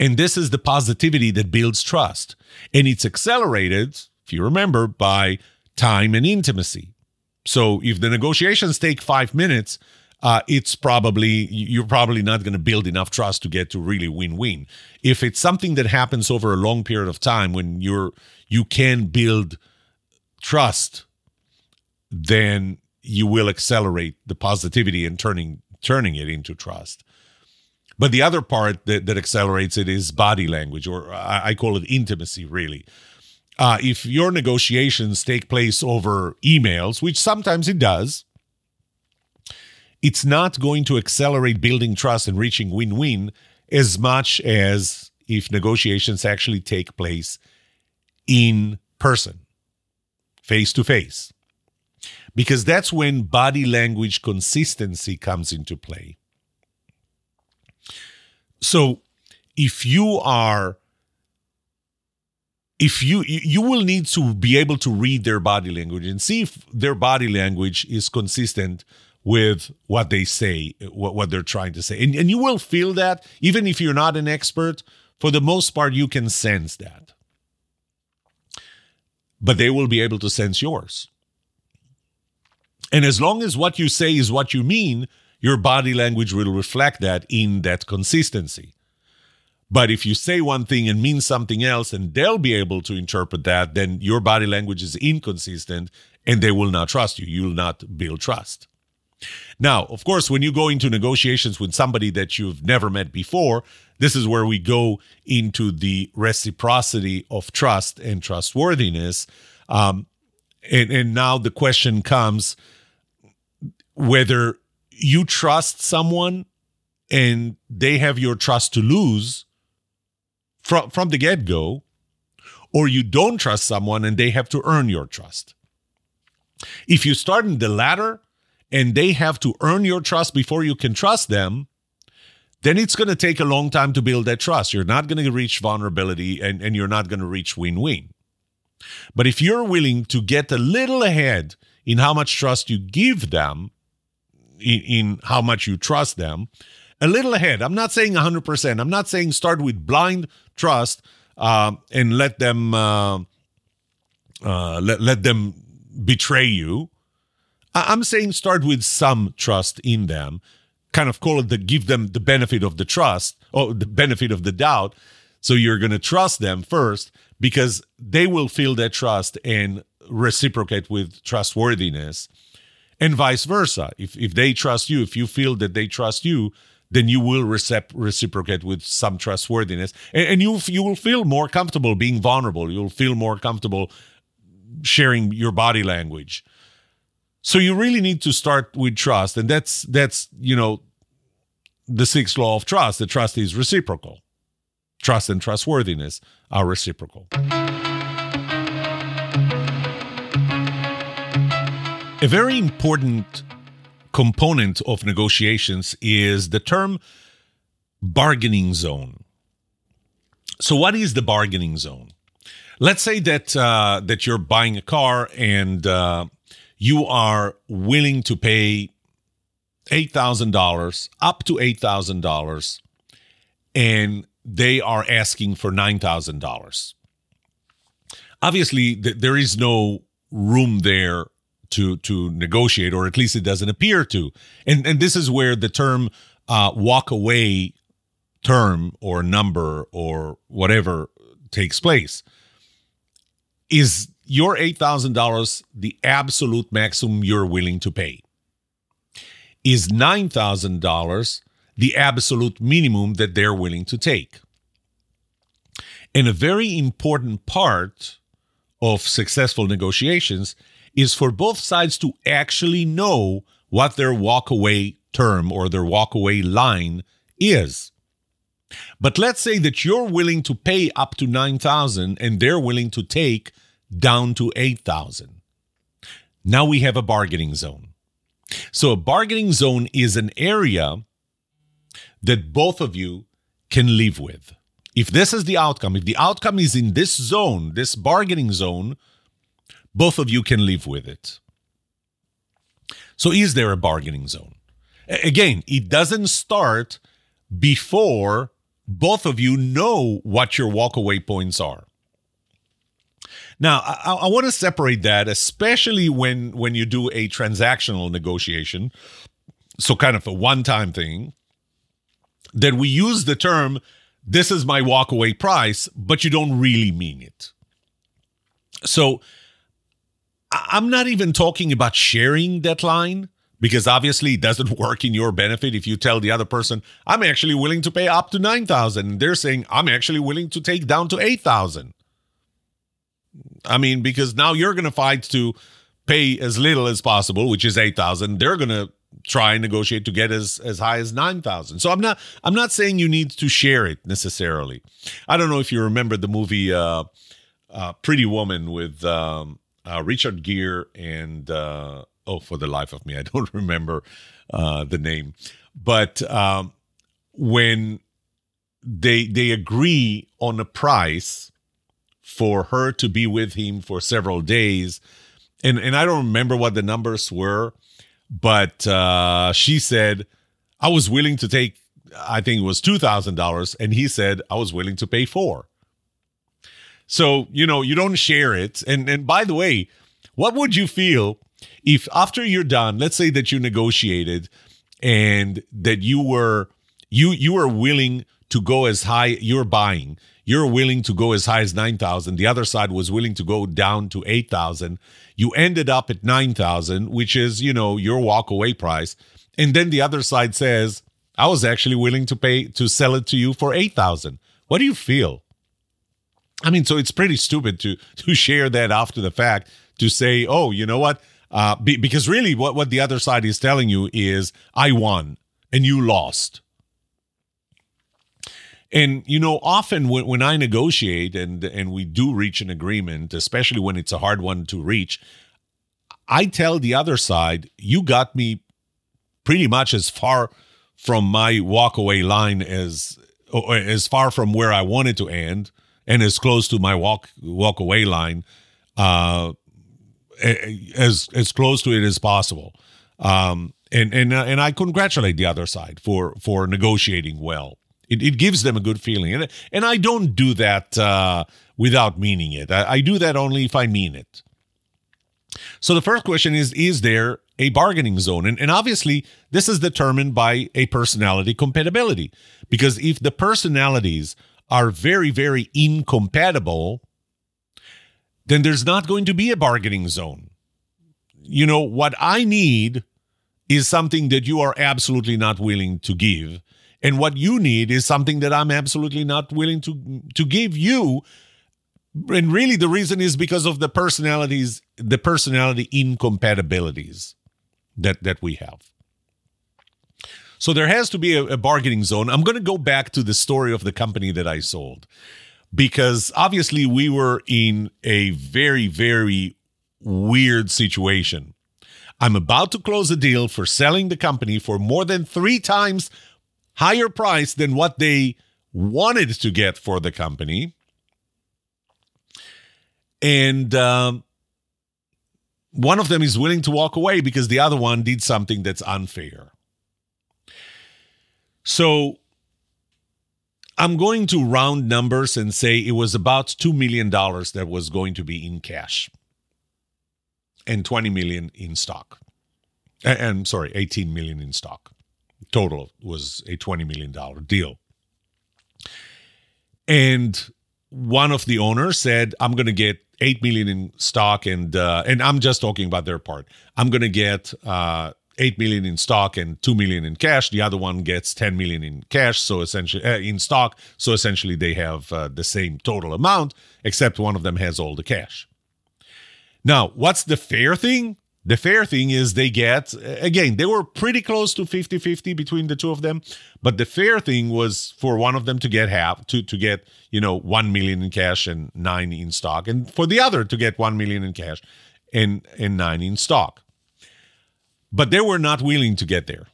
And this is the positivity that builds trust. And it's accelerated, if you remember, by time and intimacy. So if the negotiations take five minutes, uh, it's probably you're probably not going to build enough trust to get to really win-win. If it's something that happens over a long period of time when you're you can build trust, then you will accelerate the positivity and turning turning it into trust. But the other part that, that accelerates it is body language, or I, I call it intimacy, really. Uh, if your negotiations take place over emails, which sometimes it does, it's not going to accelerate building trust and reaching win win as much as if negotiations actually take place in person, face to face. Because that's when body language consistency comes into play. So if you are if you you will need to be able to read their body language and see if their body language is consistent with what they say what, what they're trying to say. And, and you will feel that even if you're not an expert. For the most part you can sense that. But they will be able to sense yours. And as long as what you say is what you mean your body language will reflect that in that consistency. But if you say one thing and mean something else, and they'll be able to interpret that, then your body language is inconsistent and they will not trust you. You will not build trust. Now, of course, when you go into negotiations with somebody that you've never met before, this is where we go into the reciprocity of trust and trustworthiness. Um, and, and now the question comes whether you trust someone and they have your trust to lose from from the get-go or you don't trust someone and they have to earn your trust. If you start in the latter and they have to earn your trust before you can trust them then it's going to take a long time to build that trust. You're not going to reach vulnerability and, and you're not going to reach win-win. But if you're willing to get a little ahead in how much trust you give them in, in how much you trust them. A little ahead. I'm not saying 100%. I'm not saying start with blind trust uh, and let them uh, uh, let, let them betray you. I'm saying start with some trust in them. Kind of call it the give them the benefit of the trust or the benefit of the doubt. So you're going to trust them first because they will feel that trust and reciprocate with trustworthiness and vice versa. If if they trust you, if you feel that they trust you, then you will recep- reciprocate with some trustworthiness, and, and you you will feel more comfortable being vulnerable. You'll feel more comfortable sharing your body language. So you really need to start with trust, and that's that's you know the sixth law of trust. The trust is reciprocal. Trust and trustworthiness are reciprocal. A very important component of negotiations is the term bargaining zone. So, what is the bargaining zone? Let's say that uh, that you're buying a car and uh, you are willing to pay eight thousand dollars, up to eight thousand dollars, and they are asking for nine thousand dollars. Obviously, th- there is no room there to to negotiate, or at least it doesn't appear to. And and this is where the term uh, walk away term or number or whatever takes place. Is your eight thousand dollars the absolute maximum you're willing to pay? Is nine thousand dollars the absolute minimum that they're willing to take? And a very important part of successful negotiations is for both sides to actually know what their walkaway term or their walkaway line is. But let's say that you're willing to pay up to 9,000 and they're willing to take down to 8,000. Now we have a bargaining zone. So a bargaining zone is an area that both of you can live with. If this is the outcome, if the outcome is in this zone, this bargaining zone, both of you can live with it. So, is there a bargaining zone? Again, it doesn't start before both of you know what your walkaway points are. Now, I, I want to separate that, especially when when you do a transactional negotiation, so kind of a one-time thing. That we use the term "this is my walkaway price," but you don't really mean it. So I'm not even talking about sharing that line, because obviously it doesn't work in your benefit if you tell the other person i'm actually willing to pay up to 9000 they're saying i'm actually willing to take down to 8000 i mean because now you're going to fight to pay as little as possible which is 8000 they're going to try and negotiate to get as as high as 9000 so i'm not i'm not saying you need to share it necessarily. I don't know if you remember the movie uh, uh pretty woman with um uh, richard gere and uh oh, for the life of me, I don't remember uh, the name. But um, when they they agree on a price for her to be with him for several days, and and I don't remember what the numbers were, but uh, she said I was willing to take. I think it was two thousand dollars, and he said I was willing to pay four. So you know you don't share it, and and by the way, what would you feel if after you're done, let's say that you negotiated and that you were you you were willing to go as high you're buying you're willing to go as high as 9000 the other side was willing to go down to 8000 you ended up at 9000 which is you know your walk away price. And then the other side says i was actually willing to pay to sell it to you for 8000 what do you feel i mean so it's pretty stupid to to share that after the fact to say oh you know what uh, be, because really, what, what the other side is telling you is, I won and you lost. And you know, often when, when I negotiate and and we do reach an agreement, especially when it's a hard one to reach, I tell the other side, you got me pretty much as far from my walkaway line as as far from where I wanted to end and as close to my walk walk away line uh, as as close to it as possible. Um, and and uh, and I congratulate the other side for for negotiating well. It, it gives them a good feeling, and and I don't do that uh, without meaning it. I, I do that only if I mean it. So the first question is: Is there a bargaining zone? And, and obviously, this is determined by a personality compatibility. Because if the personalities are very, very incompatible, then there's not going to be a bargaining zone. You know, what I need is something that you are absolutely not willing to give. And what you need is something that I'm absolutely not willing to to give you. And really the reason is because of the personalities, the personality incompatibilities that that we have. So there has to be a, a bargaining zone. I'm going to go back to the story of the company that I sold because obviously we were in a very, very weird situation. I'm about to close a deal for selling the company for more than three times higher price than what they wanted to get for the company. And um, one of them is willing to walk away because the other one did something that's unfair. So I'm going to round numbers and say it was about $2 million that was going to be in cash and 20 million in stock. And sorry, 18 million in stock. Total was a 20 million dollar deal. And one of the owners said, "I'm going to get 8 million in stock and uh, and I'm just talking about their part. I'm going to get uh, 8 million in stock and 2 million in cash. The other one gets 10 million in cash so essentially uh, in stock. So essentially they have uh, the same total amount except one of them has all the cash. Now what's the fair thing? The fair thing is they get again they were pretty close to 50-50 between the two of them but the fair thing was for one of them to get half to to get you know 1 million in cash and 9 in stock and for the other to get 1 million in cash and and 9 in stock but they were not willing to get there.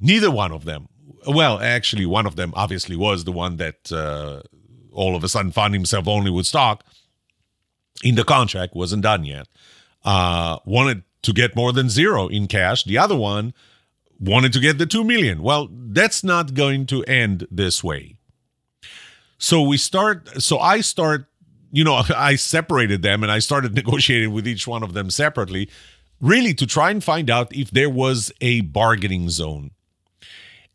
Neither one of them. Well, actually, one of them obviously was the one that uh, all of a sudden found himself only with stock in the contract, wasn't done yet. Uh, wanted to get more than zero in cash. The other one wanted to get the two million. Well, that's not going to end this way. So we start, so I start, you know, I separated them and I started negotiating with each one of them separately really to try and find out if there was a bargaining zone.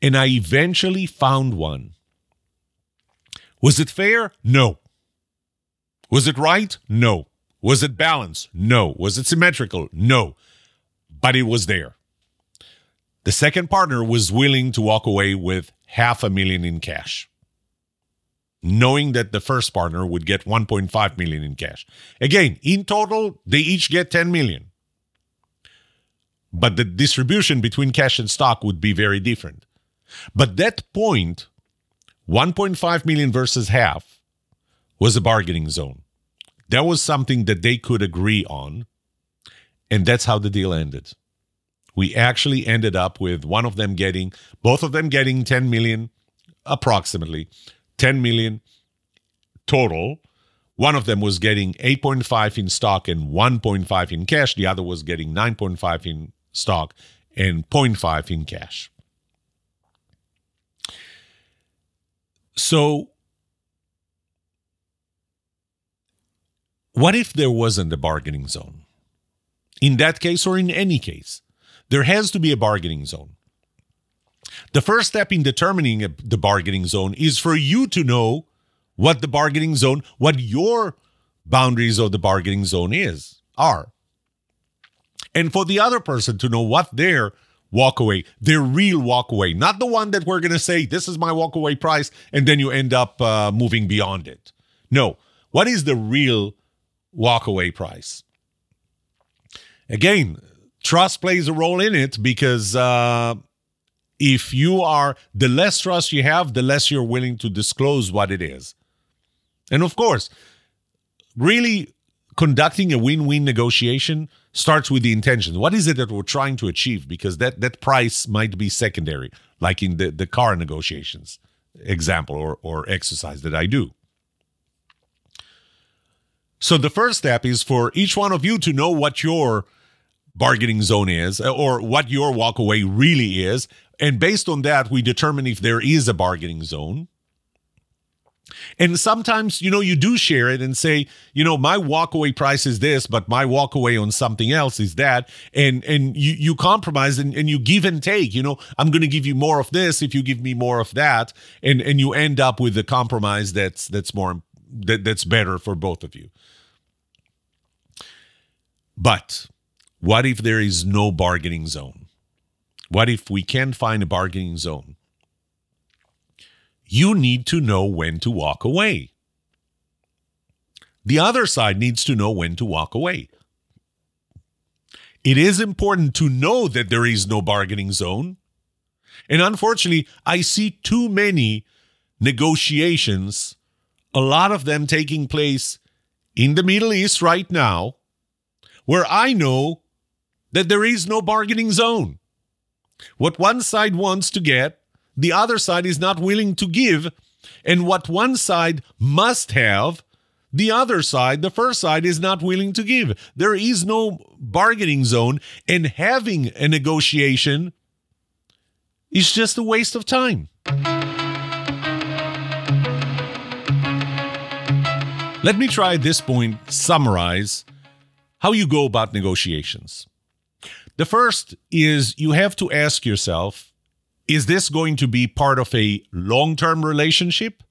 And I eventually found one. Was it fair? No. Was it right? No. Was it balanced? No. Was it symmetrical? No. But it was there. The second partner was willing to walk away with half a million in cash, knowing that the first partner would get 1.5 million in cash. Again, in total, they each get 10 million. But the distribution between cash and stock would be very different. But that point, 1.5 million versus half, was a bargaining zone. That was something that they could agree on. And that's how the deal ended we actually ended up with one of them getting, both of them getting 10 million, approximately 10 million total. One of them was getting 8.5 in stock and 1.5 in cash. The other was getting 9.5 in stock and 0.5 in cash. So, what if there wasn't a bargaining zone? In that case, or in any case, there has to be a bargaining zone. The first step in determining the bargaining zone is for you to know what the bargaining zone, what your boundaries of the bargaining zone is, are. And for the other person to know what their walkaway, their real walkaway, not the one that we're going to say, this is my walkaway price, and then you end up uh, moving beyond it. No, what is the real walkaway price? Again, trust plays a role in it because uh, if you are the less trust you have, the less you're willing to disclose what it is. And of course, really conducting a win-win negotiation starts with the intention. What is it that we're trying to achieve? Because that that price might be secondary, like in the, the car negotiations example or, or exercise that I do. So the first step is for each one of you to know what your bargaining zone is uh, or what your walkaway really is. And based on that, we determine if there is a bargaining zone. And sometimes, you know, you do share it and say, you know, my walkaway price is this, but my walkaway on something else is that. And and you you compromise and, and you give and take. You know, I'm gonna give you more of this if you give me more of that. And and you end up with a compromise that's that's more that, that's better for both of you. But what if there is no bargaining zone? What if we can't find a bargaining zone? You need to know when to walk away. The other side needs to know when to walk away. It is important to know that there is no bargaining zone. And unfortunately, I see too many negotiations, a lot of them taking place in the Middle East right now, where I know that there is no bargaining zone. What one side wants to get, the other side is not willing to give. And what one side must have, the other side, the first side, is not willing to give. There is no bargaining zone, and having a negotiation is just a waste of time. Let me try at this point summarize how you go about negotiations. The first is you have to ask yourself is this going to be part of a long term relationship?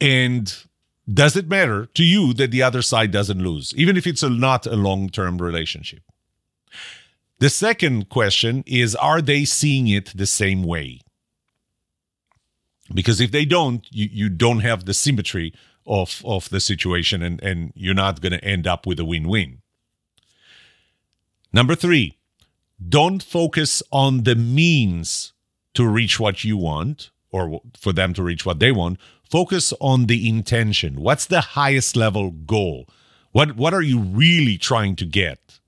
And does it matter to you that the other side doesn't lose, even if it's a, not a long term relationship? The second question is Are they seeing it the same way? Because if they don't, you, you don't have the symmetry of, of the situation and, and you're not going to end up with a win win. Number three, don't focus on the means to reach what you want or for them to reach what they want. Focus on the intention. What's the highest level goal? What, what are you really trying to get?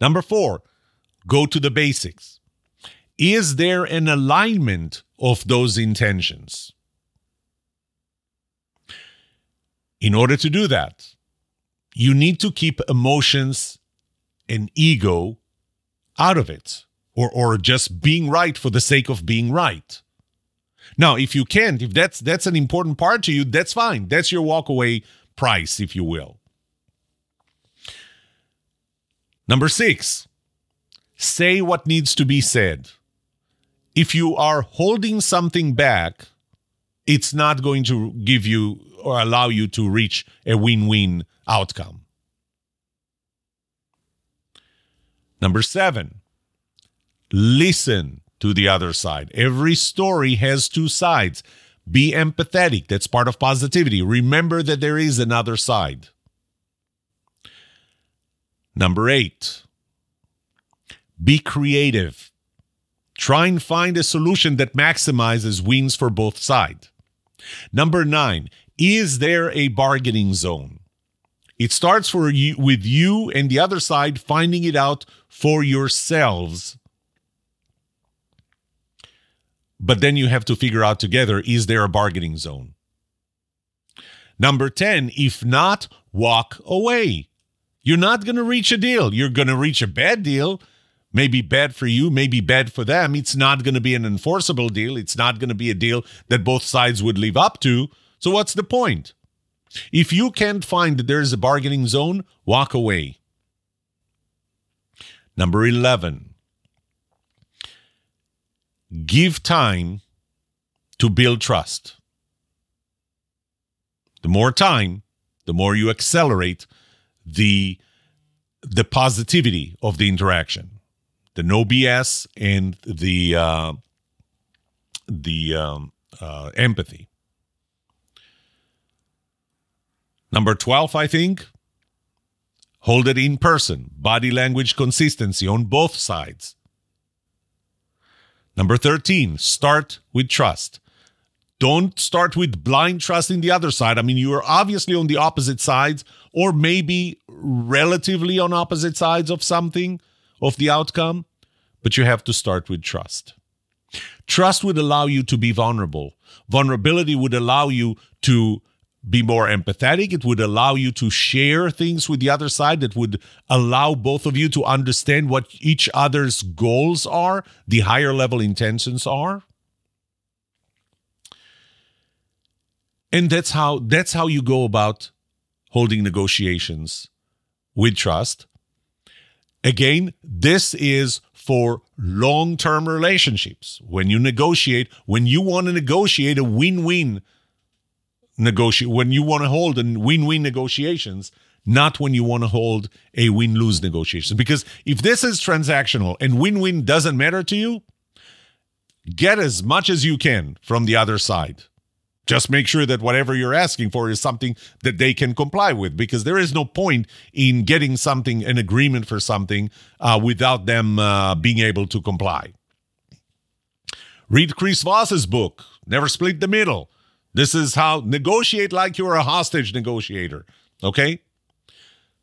Number four, go to the basics. Is there an alignment of those intentions? In order to do that, you need to keep emotions an ego out of it or or just being right for the sake of being right. Now, if you can't, if that's that's an important part to you, that's fine. That's your walkaway price, if you will. Number 6. Say what needs to be said. If you are holding something back, it's not going to give you or allow you to reach a win-win outcome. Number seven, listen to the other side. Every story has two sides. Be empathetic. That's part of positivity. Remember that there is another side. Number eight, be creative. Try and find a solution that maximizes wins for both sides. Number nine, is there a bargaining zone? It starts for you with you and the other side finding it out for yourselves. But then you have to figure out together is there a bargaining zone? Number 10, if not, walk away. You're not going to reach a deal. You're going to reach a bad deal, maybe bad for you, maybe bad for them. It's not going to be an enforceable deal. It's not going to be a deal that both sides would live up to. So, what's the point? If you can't find that there's a bargaining zone, walk away. Number 11, give time to build trust. The more time, the more you accelerate the the positivity of the interaction, the no BS and the uh, the um, uh, empathy. Number 12, I think, hold it in person, body language consistency on both sides. Number 13, start with trust. Don't start with blind trust in the other side. I mean, you are obviously on the opposite sides, or maybe relatively on opposite sides of something, of the outcome, but you have to start with trust. Trust would allow you to be vulnerable. Vulnerability would allow you to be more empathetic. It would allow you to share things with the other side that would allow both of you to understand what each other's goals are, the higher level intentions are. And that's how that's how you go about holding negotiations with trust. Again, this is for long-term relationships. When you negotiate, when you want to negotiate a win-win negotiate when you want to hold a win-win negotiations not when you want to hold a win-lose negotiation. Because if this is transactional and win-win doesn't matter to you get as much as you can from the other side. Just make sure that whatever you're asking for is something that they can comply with because there is no point in getting something an agreement for something uh, without them uh, being able to comply. Read chris voss's book never split the middle this is how negotiate like you're a hostage negotiator. Okay?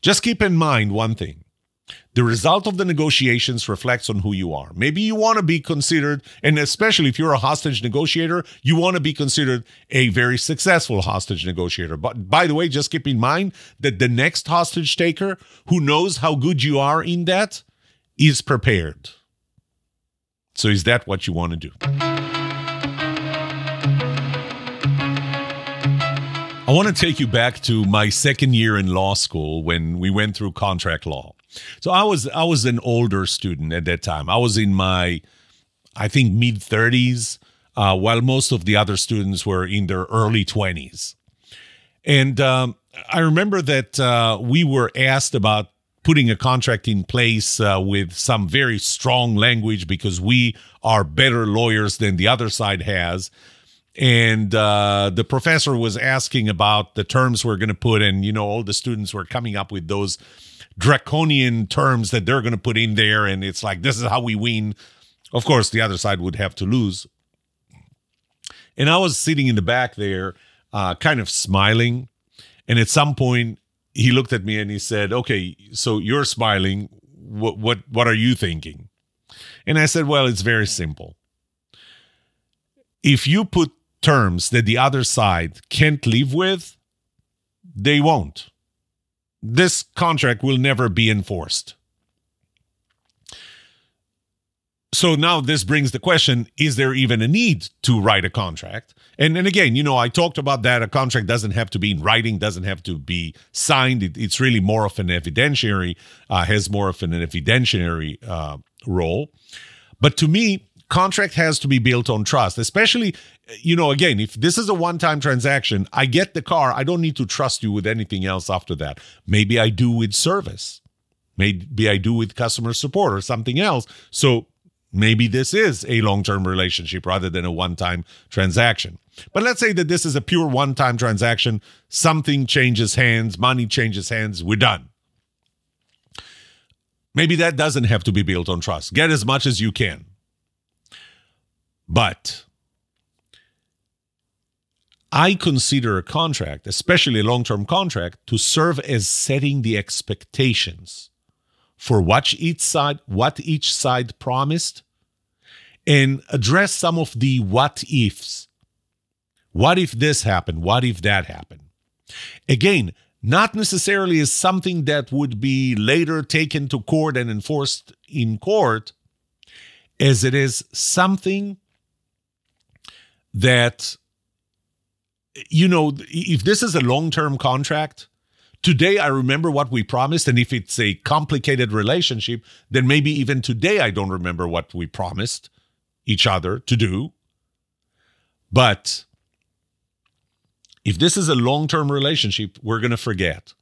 Just keep in mind one thing. The result of the negotiations reflects on who you are. Maybe you want to be considered, and especially if you're a hostage negotiator, you want to be considered a very successful hostage negotiator. But by the way, just keep in mind that the next hostage taker who knows how good you are in that is prepared. So, is that what you want to do? I want to take you back to my second year in law school when we went through contract law. So I was I was an older student at that time. I was in my I think mid 30s, uh, while most of the other students were in their early 20s. And um, I remember that uh, we were asked about putting a contract in place uh, with some very strong language because we are better lawyers than the other side has and uh, the professor was asking about the terms we're going to put in. You know, all the students were coming up with those draconian terms that they're going to put in there, and it's like this is how we win. Of course, the other side would have to lose. And I was sitting in the back there, uh, kind of smiling. And at some point, he looked at me and he said, "Okay, so you're smiling. What what what are you thinking?" And I said, "Well, it's very simple. If you put terms that the other side can't live with, they won't. This contract will never be enforced. So now this brings the question is there even a need to write a contract? And, and again, you know, I talked about that. A contract doesn't have to be in writing, doesn't have to be signed. It, it's really more of an evidentiary, uh, has more of an evidentiary uh, role. But to me, contract has to be built on trust, especially, you know, again, if this is a one time transaction, I get the car. I don't need to trust you with anything else after that. Maybe I do with service. Maybe I do with customer support or something else. So maybe this is a long term relationship rather than a one time transaction. But let's say that this is a pure one time transaction. Something changes hands, money changes hands, we're done. Maybe that doesn't have to be built on trust. Get as much as you can. But I consider a contract, especially a long term contract, to serve as setting the expectations for what each side, what each side promised, and address some of the what ifs. What if this happened? What if that happened? Again, not necessarily as something that would be later taken to court and enforced in court, as it is something that you know, if this is a long term contract, today I remember what we promised. And if it's a complicated relationship, then maybe even today I don't remember what we promised each other to do. But if this is a long term relationship, we're going to forget.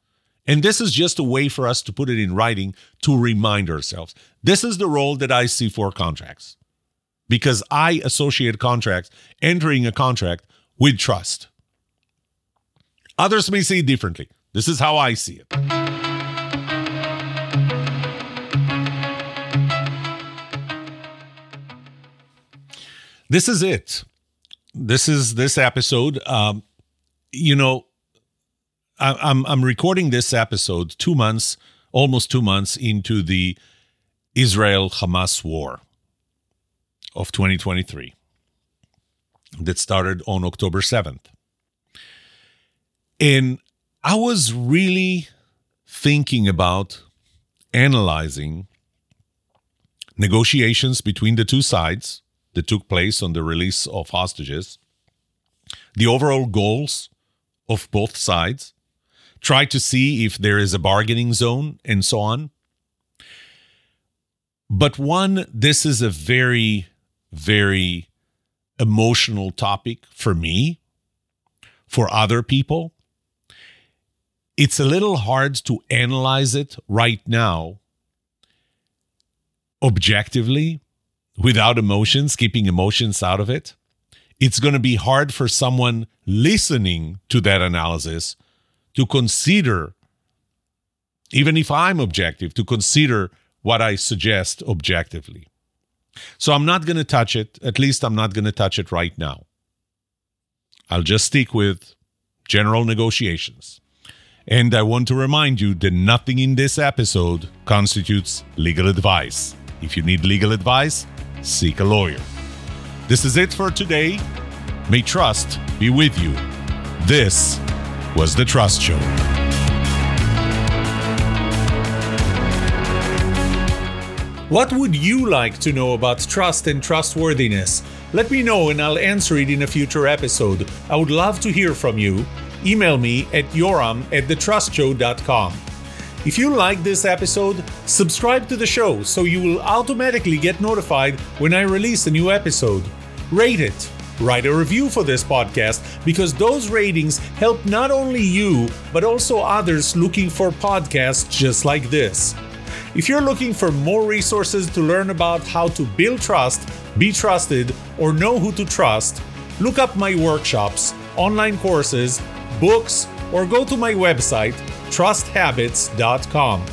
And this is just a way for us to put it in writing to remind ourselves. This is the role that I see for contracts because I associate contracts, entering a contract with trust. Others may see it differently. This is how I see it. This is it. This is this episode. Um, you know, I, I'm I'm recording this episode two months, almost two months into the Israel Hamas war of 2023 that started on October 7th. And I was really thinking about analyzing negotiations between the two sides that took place on the release of hostages, the overall goals of both sides, try to see if there is a bargaining zone, and so on. But one, this is a very, very emotional topic for me, for other people it's a little hard to analyze it right now objectively without emotions, keeping emotions out of it. It's going to be hard for someone listening to that analysis to consider, even if I'm objective, to consider what I suggest objectively. So I'm not going to touch it. At least I'm not going to touch it right now. I'll just stick with general negotiations. And I want to remind you that nothing in this episode constitutes legal advice. If you need legal advice, seek a lawyer. This is it for today. May trust be with you. This was The Trust Show. What would you like to know about trust and trustworthiness? Let me know and I'll answer it in a future episode. I would love to hear from you email me at yoram at thetrustshow.com. If you like this episode, subscribe to the show so you will automatically get notified when I release a new episode. Rate it. Write a review for this podcast because those ratings help not only you, but also others looking for podcasts just like this. If you're looking for more resources to learn about how to build trust, be trusted, or know who to trust, look up my workshops, online courses, books, or go to my website, trusthabits.com.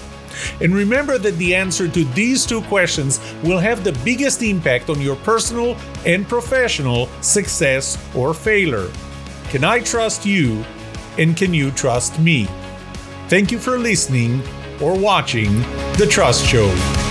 And remember that the answer to these two questions will have the biggest impact on your personal and professional success or failure. Can I trust you? And can you trust me? Thank you for listening or watching The Trust Show.